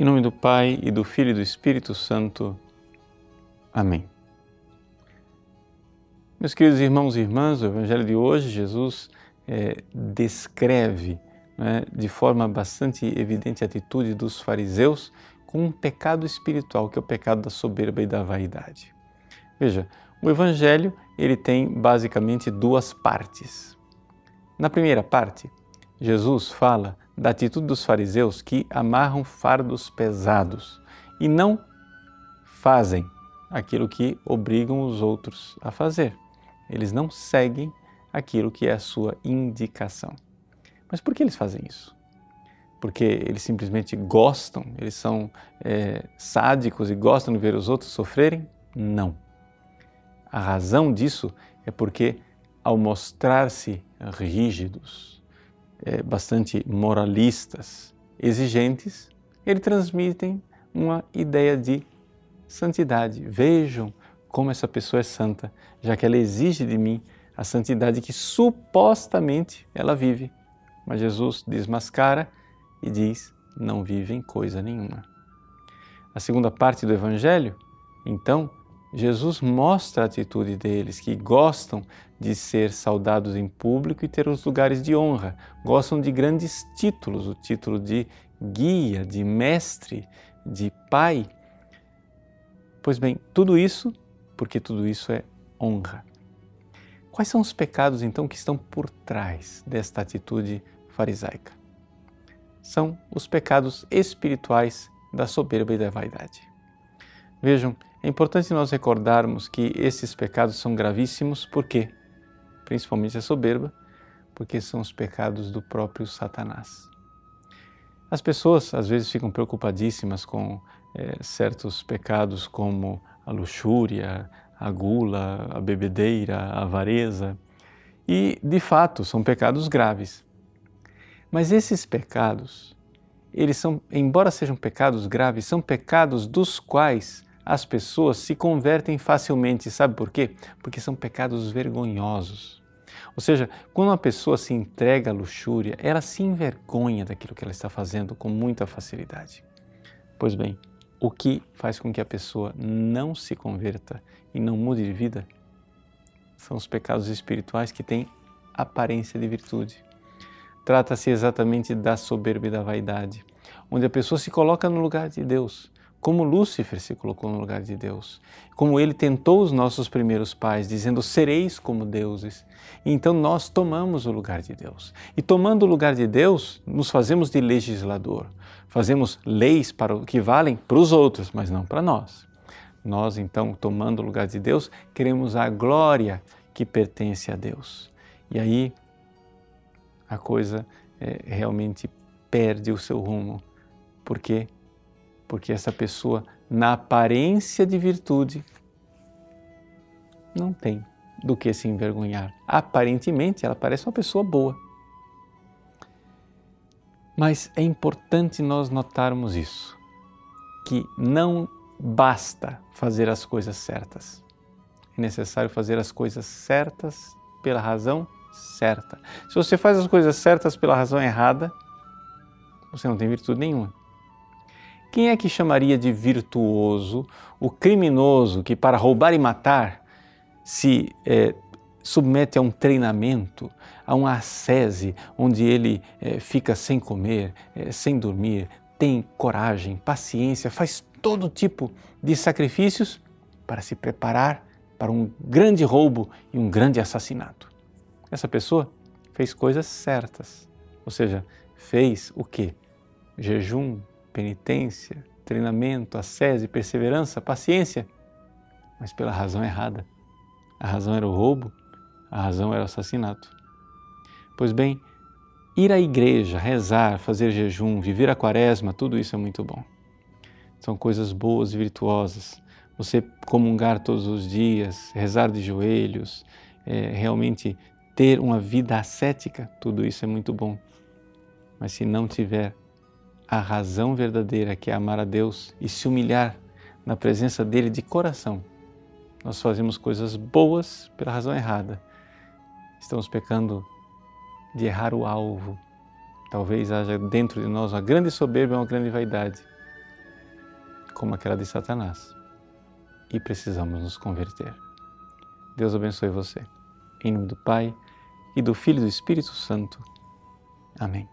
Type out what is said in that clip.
Em nome do Pai e do Filho e do Espírito Santo. Amém. Meus queridos irmãos e irmãs, o Evangelho de hoje, Jesus é, descreve né, de forma bastante evidente a atitude dos fariseus com um pecado espiritual, que é o pecado da soberba e da vaidade. Veja, o Evangelho ele tem basicamente duas partes. Na primeira parte, Jesus fala da atitude dos fariseus que amarram fardos pesados e não fazem aquilo que obrigam os outros a fazer. Eles não seguem aquilo que é a sua indicação. Mas por que eles fazem isso? Porque eles simplesmente gostam, eles são é, sádicos e gostam de ver os outros sofrerem? Não. A razão disso é porque, ao mostrar-se rígidos, é, bastante moralistas, exigentes, eles transmitem uma ideia de santidade. Vejam como essa pessoa é santa, já que ela exige de mim a santidade que supostamente ela vive. Mas Jesus desmascara e diz: não vivem coisa nenhuma. A segunda parte do Evangelho, então, Jesus mostra a atitude deles, que gostam de ser saudados em público e ter os lugares de honra, gostam de grandes títulos, o título de guia, de mestre, de pai. Pois bem, tudo isso porque tudo isso é honra. Quais são os pecados então que estão por trás desta atitude farisaica? São os pecados espirituais da soberba e da vaidade. Vejam, é importante nós recordarmos que esses pecados são gravíssimos, por quê? Principalmente a soberba, porque são os pecados do próprio Satanás. As pessoas às vezes ficam preocupadíssimas com é, certos pecados como a luxúria, a gula, a bebedeira, a avareza, e de fato são pecados graves. Mas esses pecados, eles são, embora sejam pecados graves, são pecados dos quais as pessoas se convertem facilmente. Sabe por quê? Porque são pecados vergonhosos. Ou seja, quando uma pessoa se entrega à luxúria, ela se envergonha daquilo que ela está fazendo com muita facilidade. Pois bem, o que faz com que a pessoa não se converta e não mude de vida são os pecados espirituais que têm aparência de virtude. Trata-se exatamente da soberba e da vaidade, onde a pessoa se coloca no lugar de Deus como Lúcifer se colocou no lugar de Deus, como ele tentou os nossos primeiros pais, dizendo: sereis como deuses. Então nós tomamos o lugar de Deus. E tomando o lugar de Deus, nos fazemos de legislador. Fazemos leis para o que valem para os outros, mas não para nós. Nós, então, tomando o lugar de Deus, queremos a glória que pertence a Deus. E aí a coisa é, realmente perde o seu rumo. Por quê? Porque essa pessoa, na aparência de virtude, não tem do que se envergonhar. Aparentemente, ela parece uma pessoa boa. Mas é importante nós notarmos isso, que não basta fazer as coisas certas. É necessário fazer as coisas certas pela razão certa. Se você faz as coisas certas pela razão errada, você não tem virtude nenhuma. Quem é que chamaria de virtuoso o criminoso que, para roubar e matar, se é, submete a um treinamento, a uma ascese, onde ele é, fica sem comer, é, sem dormir, tem coragem, paciência, faz todo tipo de sacrifícios para se preparar para um grande roubo e um grande assassinato? Essa pessoa fez coisas certas, ou seja, fez o que? Jejum, penitência, treinamento, ascese, perseverança, paciência, mas pela razão errada. A razão era o roubo, a razão era o assassinato. Pois bem, ir à igreja, rezar, fazer jejum, viver a quaresma, tudo isso é muito bom. São coisas boas e virtuosas. Você comungar todos os dias, rezar de joelhos, é, realmente ter uma vida ascética, tudo isso é muito bom. Mas se não tiver a razão verdadeira, que é amar a Deus e se humilhar na presença dele de coração. Nós fazemos coisas boas pela razão errada. Estamos pecando de errar o alvo. Talvez haja dentro de nós uma grande soberba uma grande vaidade. como aquela de Satanás e precisamos nos converter. Deus abençoe você. Em nome do Pai, e do Filho e do Espírito Santo. Amém.